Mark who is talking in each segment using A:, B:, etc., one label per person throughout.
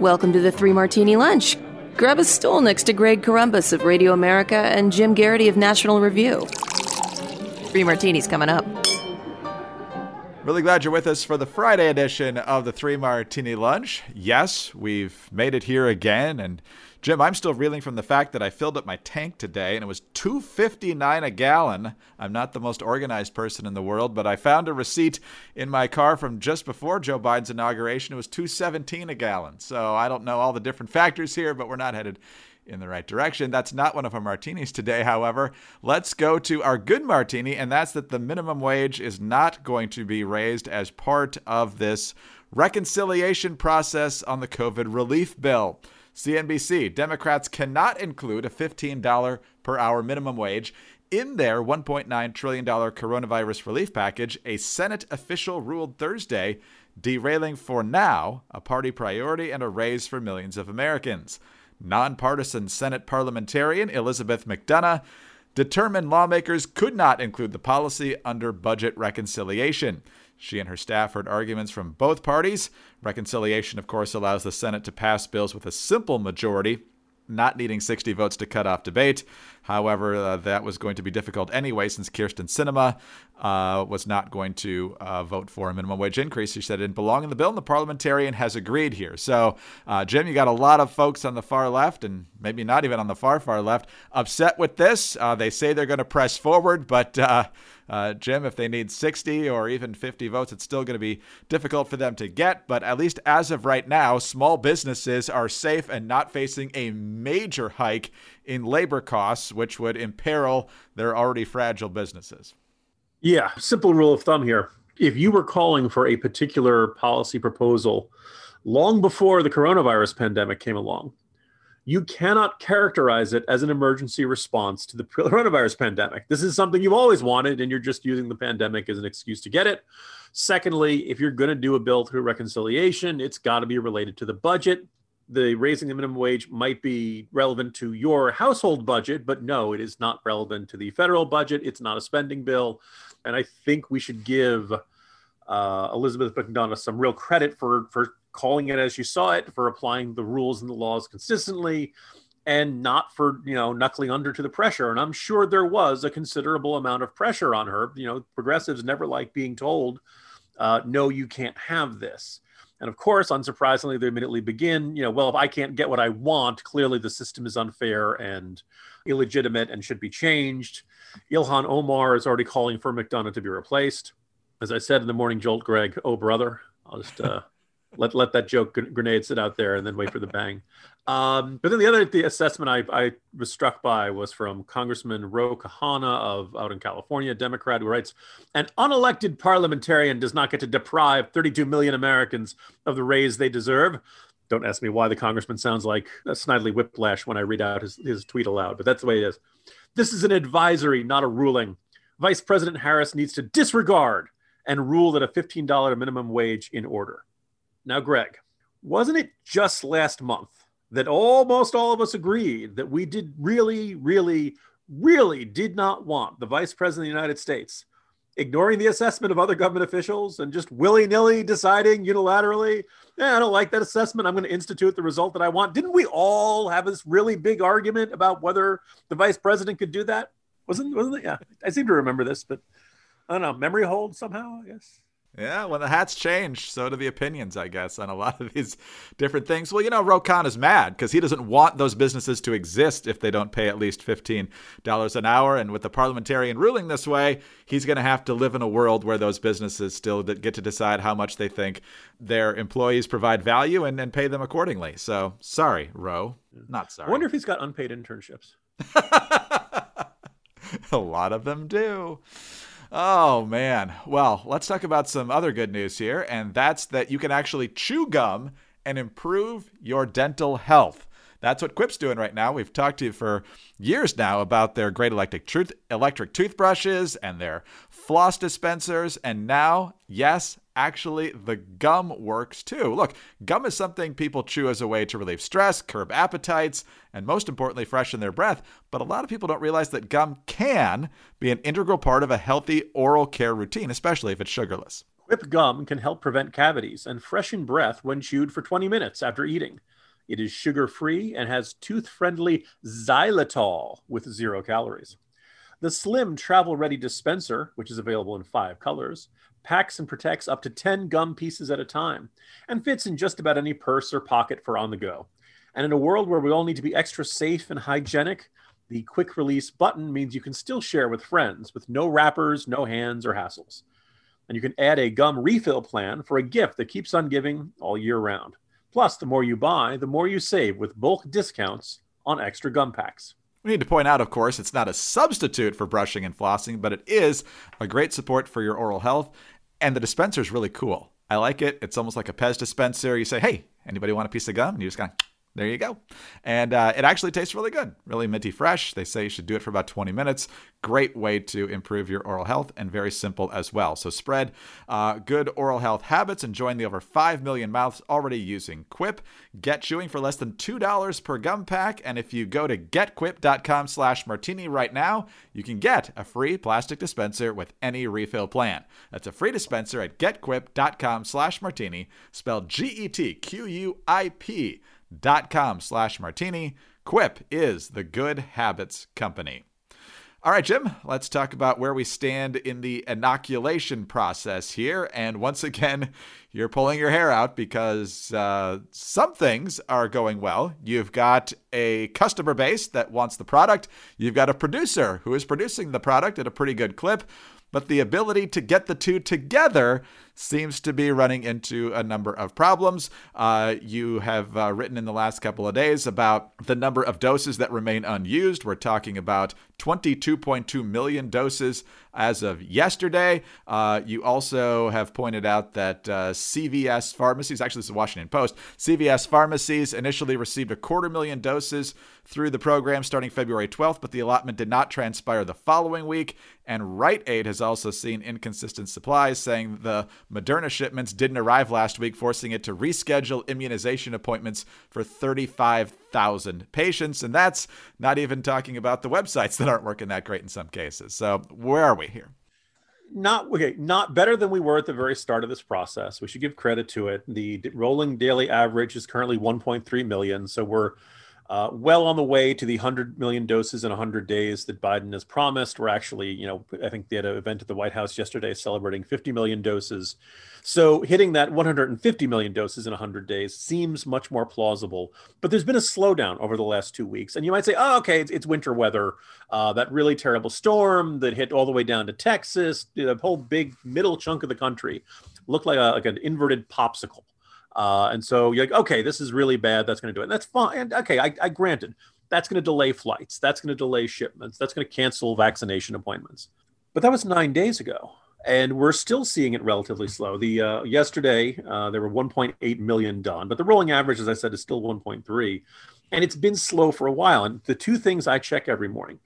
A: Welcome to the Three Martini Lunch. Grab a stool next to Greg Corombos of Radio America and Jim Geraghty of National Review. Three Martinis coming up.
B: Really glad you're with us for the Friday edition of the Three Martini Lunch. Yes, we've made it here again, and Jim, I'm still reeling from the fact that I filled up my tank today and it was 259 a gallon. I'm not the most organized person in the world, but I found a receipt in my car from just before Joe Biden's inauguration. It was 217 a gallon. So I don't know all the different factors here, but we're not headed in the right direction. That's not one of our martinis today, however. Let's go to our good martini, and that's that the minimum wage is not going to be raised as part of this reconciliation process on the COVID relief bill. CNBC Democrats cannot include a $15 per hour minimum wage in their $1.9 trillion coronavirus relief package, a Senate official ruled Thursday, derailing for now a party priority and a raise for millions of Americans. Nonpartisan Senate parliamentarian Elizabeth MacDonough determined lawmakers could not include the policy under budget reconciliation. She and her staff heard arguments from both parties. Reconciliation, of course, allows the Senate to pass bills with a simple majority, not needing 60 votes to cut off debate. However, uh, that was going to be difficult anyway, since Kyrsten Sinema uh, was not going to uh, vote for a minimum wage increase. She said it didn't belong in the bill, and the parliamentarian has agreed here. So, uh, Jim, you got a lot of folks on the far left, and maybe not even on the far, far left, upset with this. Uh, they say they're going to press forward, but uh, Jim, if they need 60 or even 50 votes, it's still going to be difficult for them to get. But at least as of right now, small businesses are safe and not facing a major hike in labor costs, which would imperil their already fragile businesses.
C: Yeah, simple rule of thumb here. If you were calling for a particular policy proposal long before the coronavirus pandemic came along, you cannot characterize it as an emergency response to the coronavirus pandemic. This is something you've always wanted, and you're just using the pandemic as an excuse to get it. Secondly, if you're going to do a bill through reconciliation, it's got to be related to the budget. The raising the minimum wage might be relevant to your household budget, but no, it is not relevant to the federal budget. It's not a spending bill. And I think we should give uh, Elizabeth MacDonough some real credit for, for calling it as you saw it, for applying the rules and the laws consistently, and not for you know knuckling under to the pressure. And I'm sure there was a considerable amount of pressure on her. You know, progressives never like being told, uh, "No, you can't have this." And of course, unsurprisingly, they immediately begin, you know, well, if I can't get what I want, clearly the system is unfair and illegitimate and should be changed. Ilhan Omar is already calling for MacDonough to be replaced. As I said in the morning jolt, Greg, oh brother, I'll just uh, let let that joke grenade sit out there and then wait for the bang. Um, but then the other the assessment I, I was struck by was from Congressman Ro Khanna of out in California, Democrat, who writes, "An unelected parliamentarian does not get to deprive 32 million Americans of the raise they deserve." Don't ask me why the congressman sounds like a Snidely Whiplash when I read out his, his tweet aloud, but that's the way it is. This is an advisory, not a ruling. Vice President Harris needs to disregard and rule that a $15 minimum wage in order. Now, Greg, wasn't it just last month that almost all of us agreed that we did really, really, really did not want the vice president of the United States ignoring the assessment of other government officials and just willy nilly deciding unilaterally, yeah, I don't like that assessment. I'm going to institute the result that I want. Didn't we all have this really big argument about whether the vice president could do that? Wasn't, wasn't it? Yeah, I seem to remember this, but I don't know. Memory hold somehow, I guess.
B: Yeah, when the hats change, so do the opinions, I guess, on a lot of these different things. Well, you know, Ro Khanna is mad because he doesn't want those businesses to exist if they don't pay at least $15 an hour. And with the parliamentarian ruling this way, he's going to have to live in a world where those businesses still get to decide how much they think their employees provide value and, and pay them accordingly. So sorry, Ro. Not sorry.
C: I wonder if he's got unpaid internships.
B: a lot of them do. Oh, man. Well, let's talk about some other good news here, and that's that you can actually chew gum and improve your dental health. That's what Quip's doing right now. We've talked to you for years now about their great electric truth, electric toothbrushes and their floss dispensers, and now, yes, actually the gum works too. Look, gum is something people chew as a way to relieve stress, curb appetites, and most importantly, freshen their breath. But a lot of people don't realize that gum can be an integral part of a healthy oral care routine, especially if it's sugarless.
C: Quip gum can help prevent cavities and freshen breath when chewed for 20 minutes after eating. It is sugar free and has tooth friendly xylitol with zero calories. The slim travel ready dispenser, which is available in five colors, packs and protects up to 10 gum pieces at a time and fits in just about any purse or pocket for on the go. And in a world where we all need to be extra safe and hygienic, the quick release button means you can still share with friends with no wrappers, no hands, or hassles. And you can add a gum refill plan for a gift that keeps on giving all year round. Plus, the more you buy, the more you save with bulk discounts on extra gum packs.
B: We need to point out, of course, it's not a substitute for brushing and flossing, but it is a great support for your oral health. And the dispenser is really cool. I like it. It's almost like a Pez dispenser. You say, hey, anybody want a piece of gum? And you just kind of there you go. And uh, it actually tastes really good, really minty fresh. They say you should do it for about 20 minutes. Great way to improve your oral health and very simple as well. So spread uh, good oral health habits and join the over 5 million mouths already using Quip. Get chewing for less than $2 per gum pack. And if you go to getquip.com slash martini right now, you can get a free plastic dispenser with any refill plan. That's a free dispenser at getquip.com slash martini, spelled G-E-T-Q-U-I-P dot com slash martini. Quip is the good habits company. All right, Jim, let's talk about where we stand in the inoculation process here. And once again, you're pulling your hair out because uh, some things are going well. You've got a customer base that wants the product, you've got a producer who is producing the product at a pretty good clip but the ability to get the two together seems to be running into a number of problems. Uh, you have uh, written in the last couple of days about the number of doses that remain unused. We're talking about 22.2 million doses as of yesterday. Uh, you also have pointed out that uh, CVS pharmacies, actually, this is the Washington Post, CVS pharmacies initially received a quarter million doses through the program starting February 12th, but the allotment did not transpire the following week. And Rite Aid has also seen inconsistent supplies, saying the Moderna shipments didn't arrive last week, forcing it to reschedule immunization appointments for 35,000 patients. And that's not even talking about the websites that aren't working that great in some cases. So, where are we here?
C: Not okay, not better than we were at the very start of this process. We should give credit to it. The rolling daily average is currently 1.3 million, so we're uh, well on the way to the 100 million doses in 100 days that Biden has promised. We're actually, you know, I think they had an event at the White House yesterday celebrating 50 million doses. So hitting that 150 million doses in 100 days seems much more plausible. But there's been a slowdown over the last two weeks. And you might say, oh, okay, it's, it's winter weather. Uh, that really terrible storm that hit all the way down to Texas, the whole big middle chunk of the country looked like, a, like an inverted popsicle. Uh, and so you're like, okay, this is really bad. That's going to do it. And that's fine. And okay, I, I granted that's going to delay flights. That's going to delay shipments. That's going to cancel vaccination appointments. But that was nine days ago, and we're still seeing it relatively slow. The uh, yesterday uh, there were 1.8 million done, but the rolling average, as I said, is still 1.3, and it's been slow for a while. And the two things I check every morning,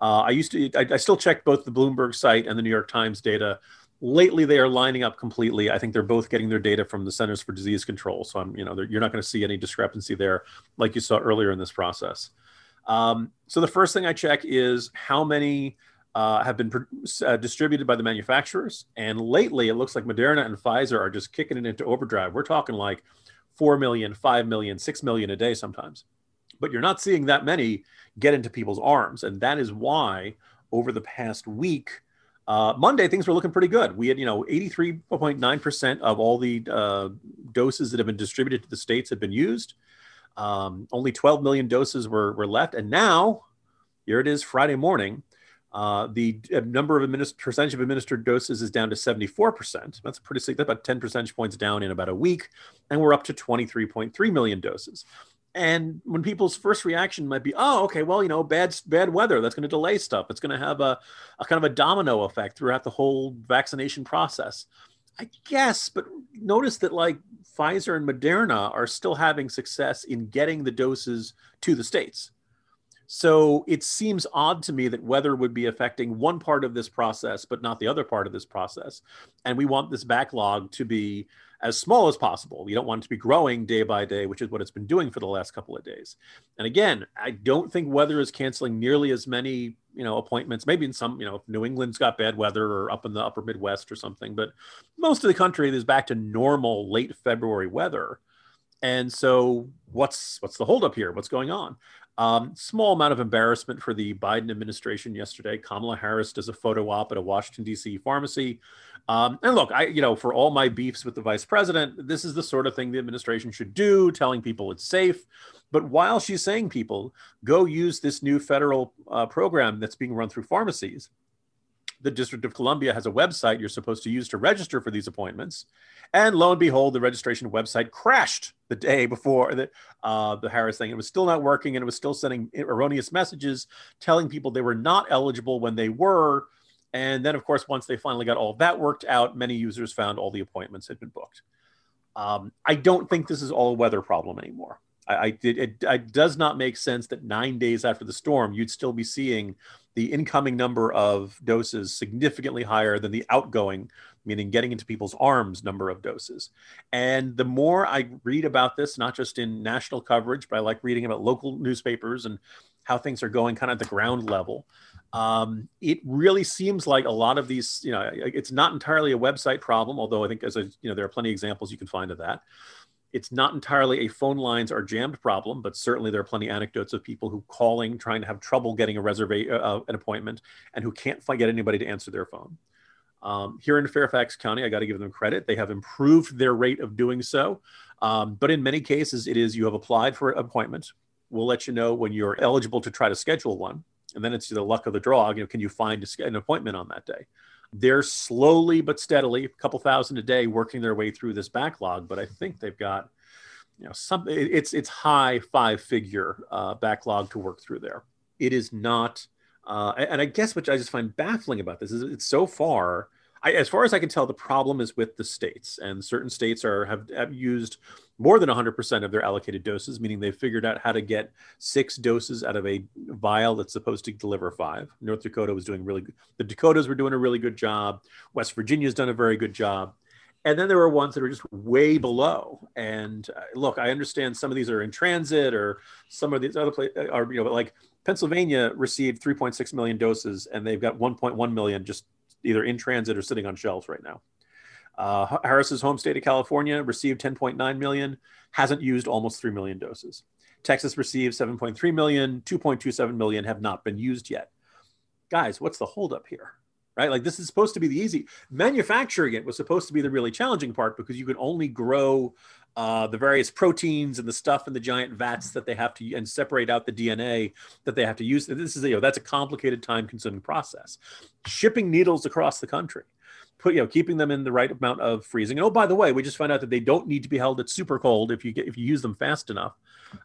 C: uh, I used to, I, I still check both the Bloomberg site and the New York Times data lately they are lining up completely. I think they're both getting their data from the Centers for Disease Control. So I'm, you know, you're not going to see any discrepancy there, like you saw earlier in this process. Um, so the first thing I check is how many uh, have been uh, distributed by the manufacturers, and lately it looks like Moderna and Pfizer are just kicking it into overdrive. We're talking like 4 million, 5 million, 6 million a day sometimes. But you're not seeing that many get into people's arms. And that is why over the past week, uh, Monday, things were looking pretty good. We had, you know, 83.9% of all the uh, doses that have been distributed to the states had been used. Um, only 12 million doses were, were left. And now, here it is Friday morning. Uh, the uh, number of administ- percentage of administered doses is down to 74%. That's pretty sick. That's about 10 percentage points down in about a week. And we're up to 23.3 million doses. And when people's first reaction might be, oh, okay, well, you know, bad bad weather that's going to delay stuff. It's going to have a, a kind of a domino effect throughout the whole vaccination process. I guess, but notice that like Pfizer and Moderna are still having success in getting the doses to the states. So it seems odd to me that weather would be affecting one part of this process, but not the other part of this process. And we want this backlog to be as small as possible. We don't want it to be growing day by day, which is what it's been doing for the last couple of days. And again, I don't think weather is canceling nearly as many, you know, appointments. Maybe in some, you know, New England's got bad weather or up in the upper Midwest or something, but most of the country is back to normal late February weather. And so what's what's the holdup here? What's going on? Um, small amount of embarrassment for the Biden administration yesterday. Kamala Harris does a photo op at a Washington D.C. pharmacy um, and look, I, you know, for all my beefs with the vice president, this is the sort of thing the administration should do, telling people it's safe. But while she's saying people go use this new federal uh, program that's being run through pharmacies, the District of Columbia has a website you're supposed to use to register for these appointments. And lo and behold, the registration website crashed the day before the, uh, the Harris thing. It was still not working and it was still sending erroneous messages telling people they were not eligible when they were and then, of course, once they finally got all that worked out, many users found all the appointments had been booked. Um, I don't think this is all a weather problem anymore. I, I it, it, it, does not make sense that nine days after the storm, you'd still be seeing the incoming number of doses significantly higher than the outgoing, meaning getting into people's arms number of doses. And the more I read about this, not just in national coverage, but I like reading about local newspapers and how things are going kind of at the ground level um, it really seems like a lot of these, you know, it's not entirely a website problem, although I think as a, you know, there are plenty of examples you can find of that. It's not entirely a phone lines are jammed problem, but certainly there are plenty of anecdotes of people who calling, trying to have trouble getting a reservation, uh, uh, an appointment, and who can't get anybody to answer their phone. Um, here in Fairfax County, I got to give them credit. They have improved their rate of doing so. Um, but in many cases, it is you have applied for an appointment. We'll let you know when you're eligible to try to schedule one and then it's the luck of the draw. You know, can you find an appointment on that day? They're slowly but steadily, a couple thousand a day, working their way through this backlog. But I think they've got, you know, some. It's it's high five figure uh, backlog to work through there. It is not, uh, and I guess what I just find baffling about this is it's so far I, as far as I can tell, the problem is with the states, and certain states are have, have used more than 100% of their allocated doses, meaning they've figured out how to get six doses out of a vial that's supposed to deliver five. North Dakota was doing really good. The Dakotas were doing a really good job. West Virginia's done a very good job. And then there were ones that are just way below. And uh, look, I understand some of these are in transit, or some of these other places are, you know, but like Pennsylvania received 3.6 million doses, and they've got 1.1 million just either in transit or sitting on shelves right now. Uh, Harris's home state of California received 10.9 million, hasn't used almost 3 million doses. Texas received 7.3 million, 2.27 million have not been used yet. Guys, what's the holdup here? Right? Like this is supposed to be the easy. Manufacturing it was supposed to be the really challenging part because you could only grow uh, the various proteins and the stuff in the giant vats that they have to and separate out the DNA that they have to use. This is you know that's a complicated, time-consuming process. Shipping needles across the country, put you know keeping them in the right amount of freezing. And oh, by the way, we just found out that they don't need to be held at super cold if you get if you use them fast enough.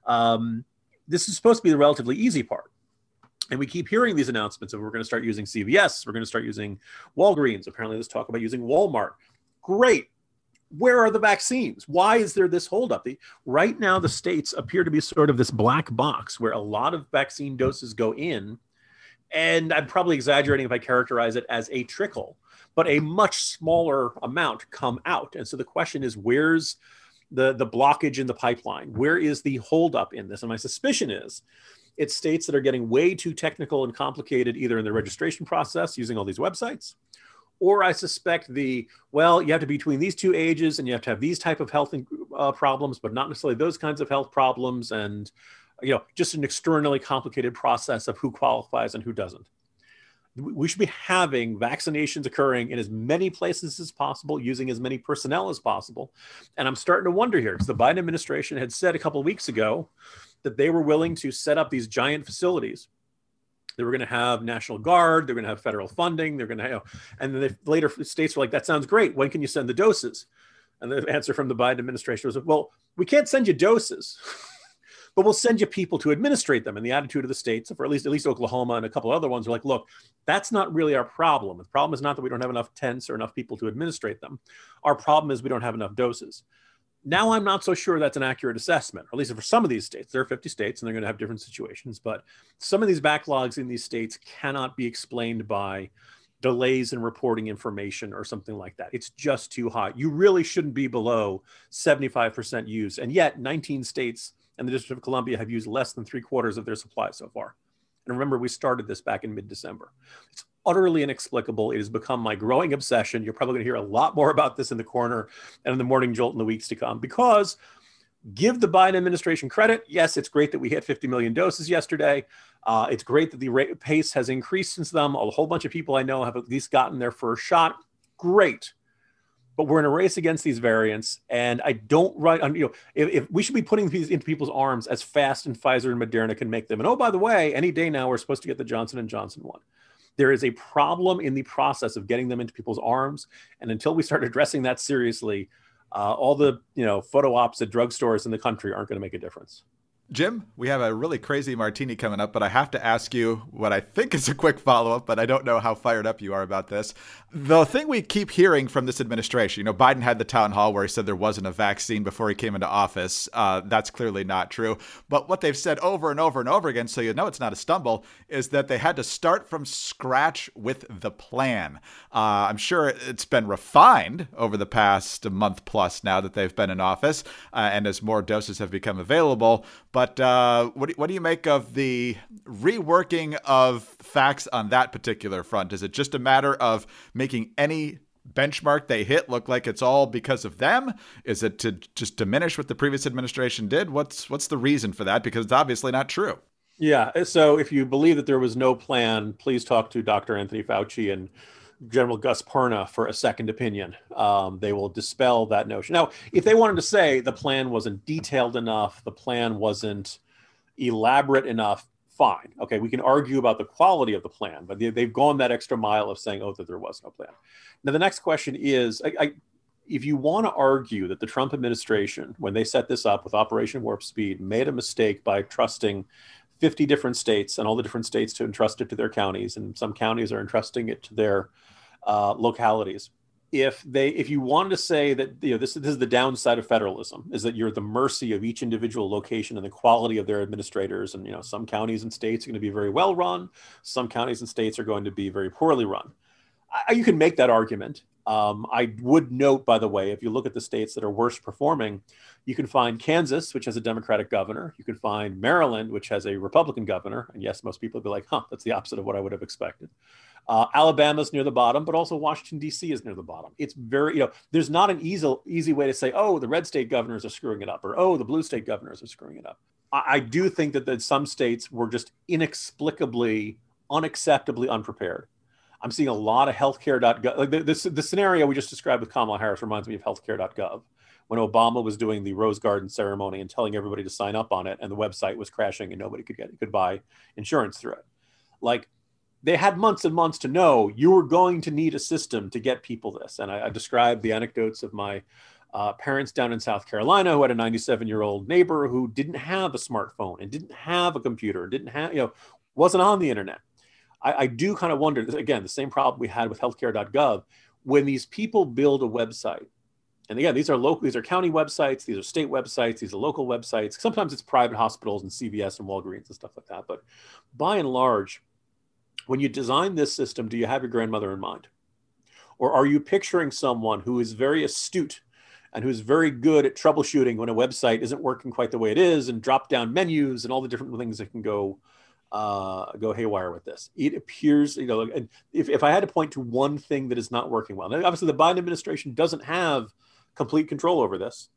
C: Um, this is supposed to be the relatively easy part. And we keep hearing these announcements of we're going to start using CVS, we're going to start using Walgreens. Apparently, let's talk about using Walmart. Great where are the vaccines? Why is there this holdup? The, right now, the states appear to be sort of this black box where a lot of vaccine doses go in. And I'm probably exaggerating if I characterize it as a trickle, but a much smaller amount come out. And so the question is, where's the, the blockage in the pipeline? Where is the holdup in this? And my suspicion is it's states that are getting way too technical and complicated, either in the registration process using all these websites, or I suspect the well, you have to be between these two ages and you have to have these type of health uh, problems, but not necessarily those kinds of health problems, and you know, just an externally complicated process of who qualifies and who doesn't. We should be having vaccinations occurring in as many places as possible, using as many personnel as possible. And I'm starting to wonder here because the Biden administration had said a couple of weeks ago that they were willing to set up these giant facilities they were going to have National Guard. They're going to have federal funding. They're going to have, and then the later states were like, that sounds great. When can you send the doses? And the answer from the Biden administration was, well, we can't send you doses. but we'll send you people to administrate them. And the attitude of the states, or at least at least Oklahoma and a couple other ones, are like, look, that's not really our problem. The problem is not that we don't have enough tents or enough people to administrate them. Our problem is we don't have enough doses. Now I'm not so sure that's an accurate assessment, or at least for some of these states. There are 50 states and they're going to have different situations, but some of these backlogs in these states cannot be explained by delays in reporting information or something like that. It's just too high. You really shouldn't be below 75% use. And yet 19 states and the District of Columbia have used less than three quarters of their supply so far. And remember, we started this back in mid December. It's utterly inexplicable. It has become my growing obsession. You're probably going to hear a lot more about this in the corner and in the morning jolt in the weeks to come because give the Biden administration credit. Yes, it's great that we hit 50 million doses yesterday. Uh, it's great that the rate, pace has increased since then. A whole bunch of people I know have at least gotten their first shot. Great. But we're in a race against these variants, and I don't write on you know if, if, we should be putting these into people's arms as fast as Pfizer and Moderna can make them. And oh, by the way, any day now we're supposed to get the Johnson and Johnson one. There is a problem in the process of getting them into people's arms, and until we start addressing that seriously, uh, all the you know photo ops at drugstores in the country aren't going to make a difference.
B: Jim, we have a really crazy martini coming up, but I have to ask you what I think is a quick follow up, but I don't know how fired up you are about this. The thing we keep hearing from this administration, you know, Biden had the town hall where he said there wasn't a vaccine before he came into office. Uh, that's clearly not true. But what they've said over and over and over again, so you know it's not a stumble, is that they had to start from scratch with the plan. Uh, I'm sure it's been refined over the past month plus now that they've been in office, uh, and as more doses have become available. But uh, what, do, what do you make of the reworking of facts on that particular front? Is it just a matter of making any benchmark they hit look like it's all because of them? Is it to just diminish what the previous administration did? What's what's the reason for that? Because it's obviously not true.
C: Yeah. So if you believe that there was no plan, please talk to Dr. Anthony Fauci and General Gus Perna for a second opinion. Um, they will dispel that notion. Now, if they wanted to say the plan wasn't detailed enough, the plan wasn't elaborate enough, fine. Okay, we can argue about the quality of the plan, but they, have gone that extra mile of saying, oh, that there was no plan. Now, the next question is I, I, if you want to argue that the Trump administration, when they set this up with Operation Warp Speed, made a mistake by trusting 50 different states and all the different states to entrust it to their counties, and some counties are entrusting it to their uh, localities. If they, if you wanted to say that you know this, this is the downside of federalism, is that you're at the mercy of each individual location and the quality of their administrators, and you know some counties and states are going to be very well run, some counties and states are going to be very poorly run. I, you can make that argument. Um, I would note, by the way, if you look at the states that are worst performing, you can find Kansas, which has a Democratic governor. You can find Maryland, which has a Republican governor. And yes, most people would be like, huh, that's the opposite of what I would have expected. Uh, Alabama's near the bottom, but also Washington, D.C. is near the bottom. It's very, you know, there's not an easy, easy way to say, oh, the red state governors are screwing it up, or oh, the blue state governors are screwing it up. I, I do think that, that some states were just inexplicably, unacceptably unprepared. I'm seeing a lot of healthcare.gov. Like the, this, the scenario we just described with Kamala Harris reminds me of healthcare.gov when Obama was doing the Rose Garden ceremony and telling everybody to sign up on it, and the website was crashing and nobody could get could buy insurance through it. Like they had months and months to know you were going to need a system to get people this. And I, I described the anecdotes of my uh, parents down in South Carolina who had a 97 year old neighbor who didn't have a smartphone and didn't have a computer, and didn't have, you know, wasn't on the internet. I, I do kind of wonder, again, the same problem we had with healthcare.gov. When these people build a website, and again, these are local, these are county websites, these are state websites, these are local websites. Sometimes it's private hospitals and CVS and Walgreens and stuff like that. But by and large, when you design this system, do you have your grandmother in mind? Or are you picturing someone who is very astute and who's very good at troubleshooting when a website isn't working quite the way it is and drop down menus and all the different things that can go uh, go haywire with this. It appears, you know, and if, if I had to point to one thing that is not working well, obviously the Biden administration doesn't have complete control over this.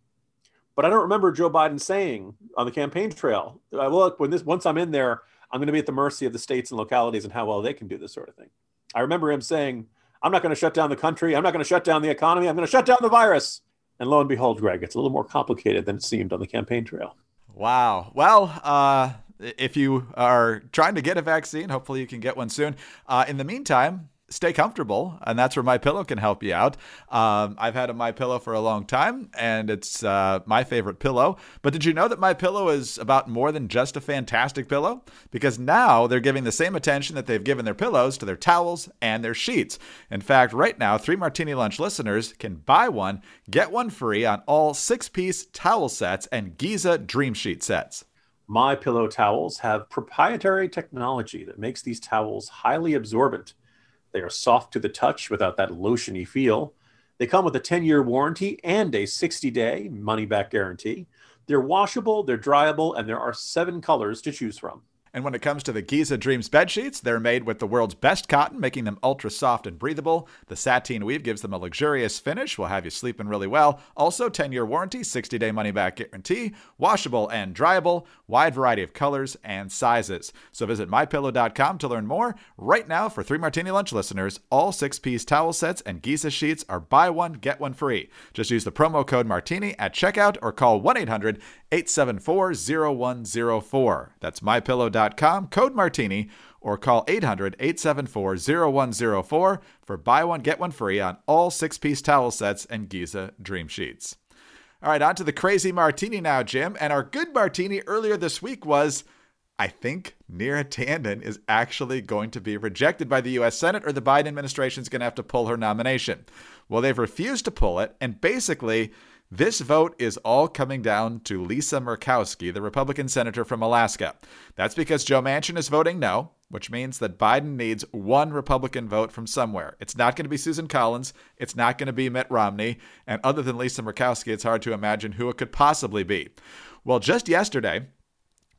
C: But I don't remember Joe Biden saying on the campaign trail, I "Look, when this once I'm in there, I'm going to be at the mercy of the states and localities and how well they can do this sort of thing. I remember him saying, I'm not going to shut down the country. I'm not going to shut down the economy. I'm going to shut down the virus. And lo and behold, Greg, it's a little more complicated than it seemed on the campaign trail.
B: Wow. Well, uh, if you are trying to get a vaccine, hopefully you can get one soon. Uh, in the meantime, stay comfortable, and that's where my pillow can help you out. Um, I've had a my pillow for a long time, and it's uh, my favorite pillow. But did you know that my pillow is about more than just a fantastic pillow? Because now they're giving the same attention that they've given their pillows to their towels and their sheets. In fact, right now, three Martini Lunch listeners can buy one, get one free on all six-piece towel sets and Giza Dream Sheet sets.
C: My Pillow towels have proprietary technology that makes these towels highly absorbent they are soft to the touch without that lotiony feel. They come with a 10 year warranty and a 60 day money back guarantee. They're washable, they're dryable, and there are seven colors to choose from.
B: And when it comes to the Giza Dreams bed sheets, they're made with the world's best cotton, making them ultra soft and breathable. The sateen weave gives them a luxurious finish, will have you sleeping really well. Also, 10 year warranty, 60 day money back guarantee, washable and dryable, wide variety of colors and sizes. So visit mypillow.com to learn more. Right now, for three Martini Lunch listeners, all six piece towel sets and Giza sheets are buy one, get one free. Just use the promo code Martini at checkout or call 1 800 874 0104. That's mypillow.com, code Martini, or call 800 874 0104 for buy one, get one free on all six piece towel sets and Giza Dream Sheets. All right, on to the crazy martini now, Jim. And our good martini earlier this week was I think Neera Tanden is actually going to be rejected by the U.S. Senate, or the Biden administration is going to have to pull her nomination. Well, they've refused to pull it, and basically, this vote is all coming down to Lisa Murkowski, the Republican senator from Alaska. That's because Joe Manchin is voting no, which means that Biden needs one Republican vote from somewhere. It's not going to be Susan Collins. It's not going to be Mitt Romney. And other than Lisa Murkowski, it's hard to imagine who it could possibly be. Well, just yesterday,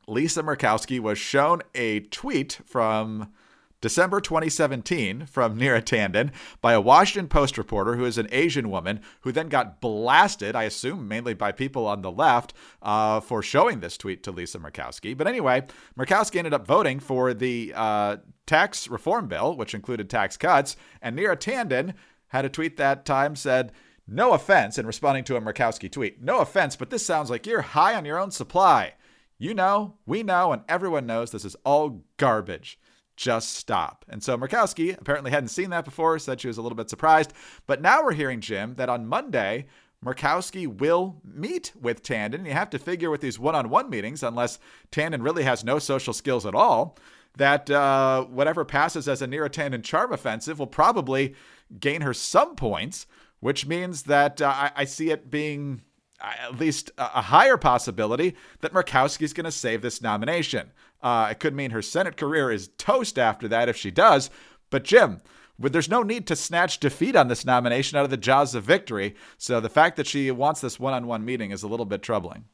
B: Lisa Murkowski was shown a tweet from December 2017 from Neera Tanden by a Washington Post reporter who is an Asian woman who then got blasted, I assume mainly by people on the left, uh, for showing this tweet to Lisa Murkowski. But anyway, Murkowski ended up voting for the uh, tax reform bill, which included tax cuts, and Neera Tanden had a tweet that time said, no offense, in responding to a Murkowski tweet, no offense, but this sounds like you're high on your own supply. You know, we know, and everyone knows this is all garbage just stop. And so Murkowski apparently hadn't seen that before, said she was a little bit surprised. But now we're hearing, Jim, that on Monday, Murkowski will meet with Tanden. You have to figure with these one on one meetings, unless Tanden really has no social skills at all, that uh, whatever passes as a Neera Tanden charm offensive will probably gain her some points, which means that uh, I, I see it being at least a higher possibility that Murkowski is going to save this nomination. Uh, it could mean her Senate career is toast after that if she does. But Jim, there's no need to snatch defeat on this nomination out of the jaws of victory. So the fact that she wants this one-on-one meeting is a little bit troubling.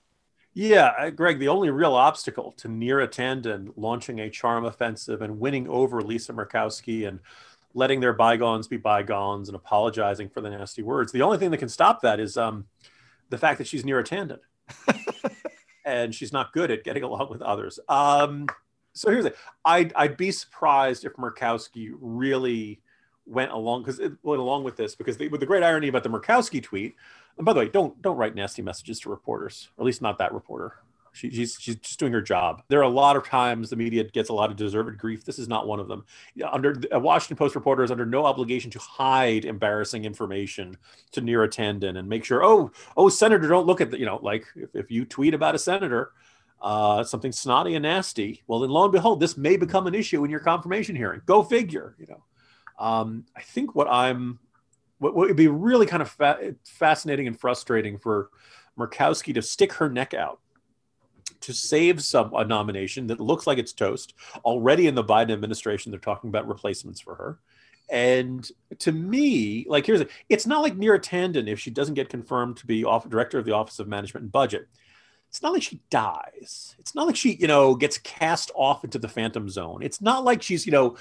C: Yeah, Greg, the only real obstacle to Neera Tanden launching a charm offensive and winning over Lisa Murkowski and letting their bygones be bygones and apologizing for the nasty words, the only thing that can stop that is um, the fact that she's Neera Tanden. and she's not good at getting along with others. Um, so here's it. I'd, I'd be surprised if Murkowski really went along because it went along with this because the, with the great irony about the Murkowski tweet. And by the way, don't don't write nasty messages to reporters, or at least not that reporter. She, she's she's just doing her job. There are a lot of times the media gets a lot of deserved grief. This is not one of them. Under a Washington Post reporter is under no obligation to hide embarrassing information to Neera Tanden and make sure. Oh, oh, senator, don't look at the you know like if, if you tweet about a senator. Uh, something snotty and nasty. Well, then lo and behold, this may become an issue in your confirmation hearing. Go figure. You know, um, I think what I'm, what, what would be really kind of fa- fascinating and frustrating for Murkowski to stick her neck out to save some a nomination that looks like it's toast. Already in the Biden administration, they're talking about replacements for her. And to me, like here's a, it's not like Neera Tanden if she doesn't get confirmed to be off, director of the Office of Management and Budget it's not like she dies. It's not like she, you know, gets cast off into the phantom zone. It's not like she's, you know,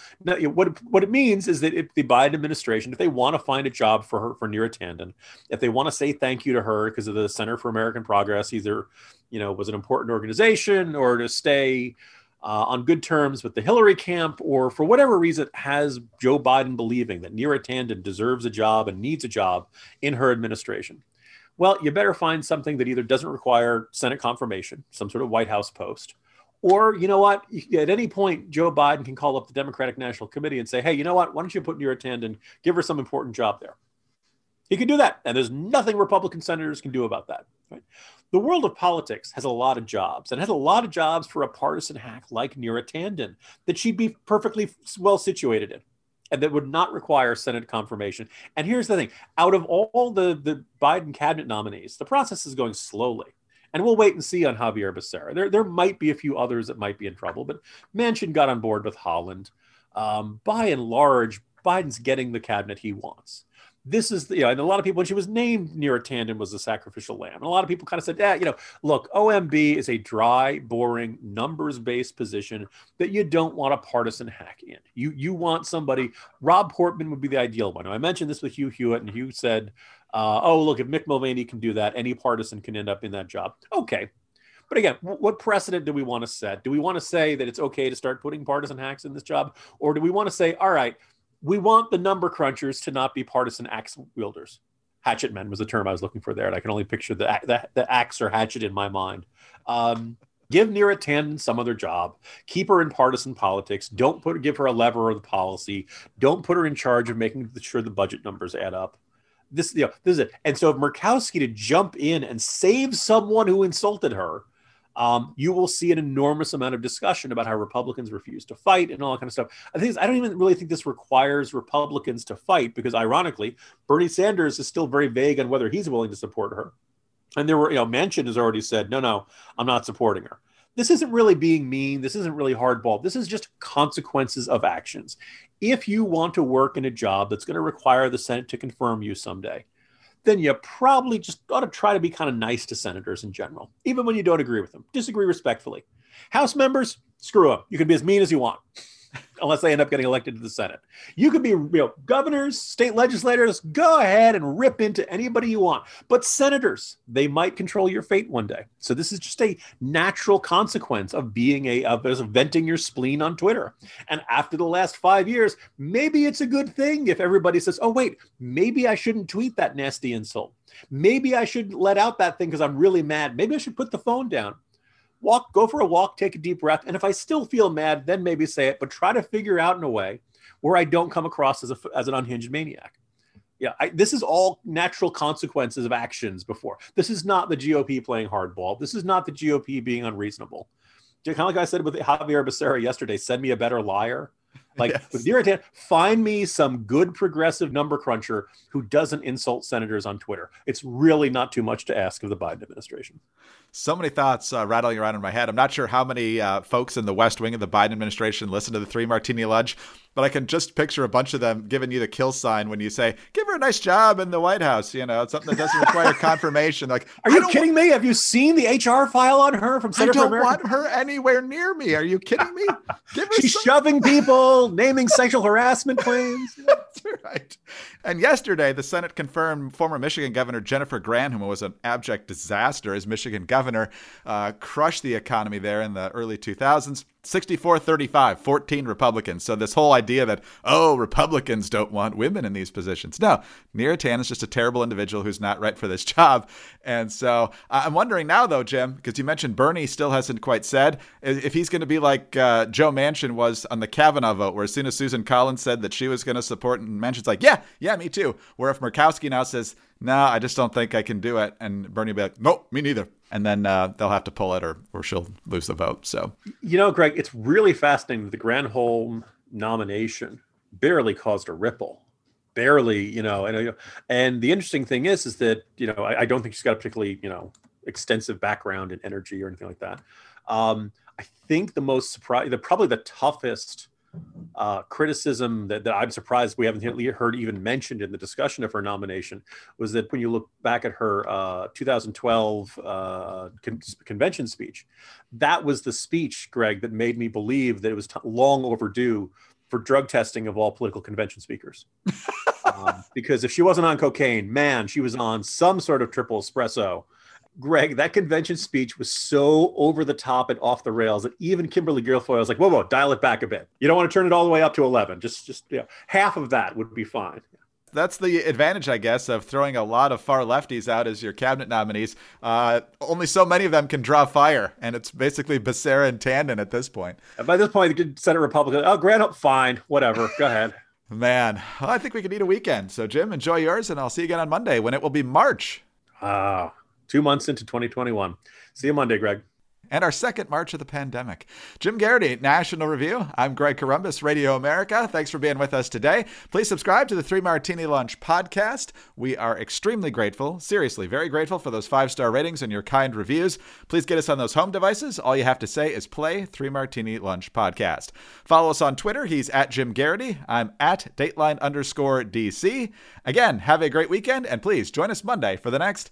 C: what what it means is that if the Biden administration, if they want to find a job for her for Neera Tanden, if they want to say thank you to her because of the Center for American Progress, either, you know, was an important organization or to stay uh, on good terms with the Hillary camp, or for whatever reason has Joe Biden believing that Neera Tanden deserves a job and needs a job in her administration well, you better find something that either doesn't require Senate confirmation, some sort of White House post, Or, you know what? At any point, Joe Biden can call up the Democratic National Committee and say, hey, you know what? Why don't you put Neera Tanden, give her some important job there? He can do that. And there's nothing Republican senators can do about that. Right? The world of politics has a lot of jobs and has a lot of jobs for a partisan hack like Neera Tanden that she'd be perfectly well situated in and that would not require Senate confirmation. And here's the thing out of all the, the Biden cabinet nominees, the process is going slowly. And we'll wait and see on Xavier Becerra. There, there might be a few others that might be in trouble, but Manchin got on board with Haaland. Um, by and large, Biden's getting the cabinet he wants. This is, the, you know, and a lot of people, when she was named Neera Tanden, was the sacrificial lamb. And a lot of people kind of said, yeah, you know, look, OMB is a dry, boring, numbers based position that you don't want a partisan hack in. You, you want somebody, Rob Portman would be the ideal one. I mentioned this with Hugh Hewitt, and Hugh said, uh, oh, look, if Mick Mulvaney can do that, any partisan can end up in that job. Okay. But again, what precedent do we want to set? Do we want to say that it's okay to start putting partisan hacks in this job? Or do we want to say, all right, we want the number crunchers to not be partisan axe wielders? Hatchet men was the term I was looking for there. And I can only picture the, the, the axe or hatchet in my mind. Um, give Neera Tanden some other job. Keep her in partisan politics. Don't put give her a lever of the policy. Don't put her in charge of making sure the budget numbers add up this you know this is it and so if murkowski to jump in and save someone who insulted her um, you will see an enormous amount of discussion about how republicans refuse to fight and all that kind of stuff i think i don't even really think this requires republicans to fight because ironically bernie sanders is still very vague on whether he's willing to support her and there were you know manchin has already said no no i'm not supporting her this isn't really being mean. This isn't really hardball. This is just consequences of actions. If you want to work in a job that's going to require the Senate to confirm you someday, then you probably just ought to try to be kind of nice to senators in general, even when you don't agree with them. Disagree respectfully. House members, screw them. You can be as mean as you want unless they end up getting elected to the Senate. You could be, you know, governors, state legislators, go ahead and rip into anybody you want. But senators, they might control your fate one day. So this is just a natural consequence of being a of, venting your spleen on Twitter. And after the last five years, maybe it's a good thing if everybody says, "Oh wait, maybe I shouldn't tweet that nasty insult." Maybe I should let out that thing because I'm really mad. Maybe I should put the phone down walk, go for a walk, take a deep breath. And if I still feel mad, then maybe say it, but try to figure out in a way where I don't come across as, a, as an unhinged maniac. Yeah, I, this is all natural consequences of actions before. This is not the GOP playing hardball. This is not the GOP being unreasonable. Kind of like I said with Xavier Becerra yesterday, send me a better liar. Like yes. with Neera find me some good progressive number cruncher who doesn't insult senators on Twitter. It's really not too much to ask of the Biden administration.
B: So many thoughts uh, rattling around in my head. I'm not sure how many uh, folks in the West Wing of the Biden administration listen to the Three Martini Lunch, but I can just picture a bunch of them giving you the kill sign when you say, "Give her a nice job in the White House." You know, it's something that doesn't require confirmation. Like,
C: are you kidding me? Have you seen the HR file on her from Center
B: I don't want her anywhere near me. Are you kidding me?
C: Give her She's some- shoving people, naming sexual harassment claims.
B: That's right. And yesterday, the Senate confirmed former Michigan Governor Jennifer Granholm, who was an abject disaster as Michigan governor, uh, crushed the economy there in the early 2000s. 64 35, 14 Republicans. So, this whole idea that, oh, Republicans don't want women in these positions. No, Neera Tanden is just a terrible individual who's not right for this job. And so, I'm wondering now, though, Jim, because you mentioned Bernie still hasn't quite said if he's going to be like uh, Joe Manchin was on the Kavanaugh vote, where as soon as Susan Collins said that she was going to support, and Manchin's like, yeah, yeah, me too. Where if Murkowski now says, no, I just don't think I can do it. And Bernie will be like, nope, me neither. And then uh, they'll have to pull it or, or she'll lose the vote. So,
C: you know, Greg, it's really fascinating. The Granholm nomination barely caused a ripple. Barely, you know, and and the interesting thing is, is that you know, I, I don't think she's got a particularly you know extensive background in energy or anything like that. Um, I think the most surprise, the probably the toughest uh, criticism that, that I'm surprised we haven't heard even mentioned in the discussion of her nomination was that when you look back at her uh, 2012 uh, con- convention speech, that was the speech, Greg, that made me believe that it was t- long overdue for drug testing of all political convention speakers. um, because if she wasn't on cocaine, man, she was on some sort of triple espresso Greg, that convention speech was so over the top and off the rails that even Kimberly Guilfoyle was like, "Whoa, whoa, dial it back a bit. You don't want to turn it all the way up to 11. Just, just yeah, half of that would be fine."
B: that's the advantage, I guess, of throwing a lot of far lefties out as your cabinet nominees. Uh, only so many of them can draw fire, and it's basically Becerra and Tanden at this point.
C: And by this point, the Senate Republican, oh, Grant, fine, whatever, go ahead.
B: Man, well, I think we could need a weekend. So, Jim, enjoy yours, and I'll see you again on Monday when it will be March.
C: Ah, two months into 2021. See you Monday, Greg
B: and our second March of the pandemic. Jim Geraghty, National Review. I'm Greg Corombos, Radio America. Thanks for being with us today. Please subscribe to the Three Martini Lunch podcast. We are extremely grateful, seriously, very grateful for those five star ratings and your kind reviews. Please get us on those home devices. All you have to say is play Three Martini Lunch podcast. Follow us on Twitter. He's at Jim Geraghty. I'm at Dateline underscore DC. Again, have a great weekend, and please join us Monday for the next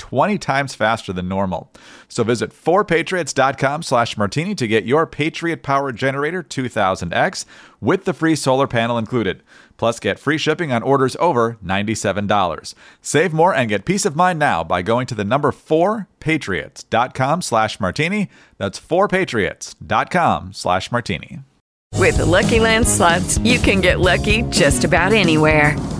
B: 20 times faster than normal. So visit 4patriots.com slash martini to get your Patriot Power Generator 2000X with the free solar panel included. Plus, get free shipping on orders over $97. Save more and get peace of mind now by going to the number 4patriots.com slash martini. That's 4patriots.com slash martini.
D: With the Lucky Land slots, you can get lucky just about anywhere.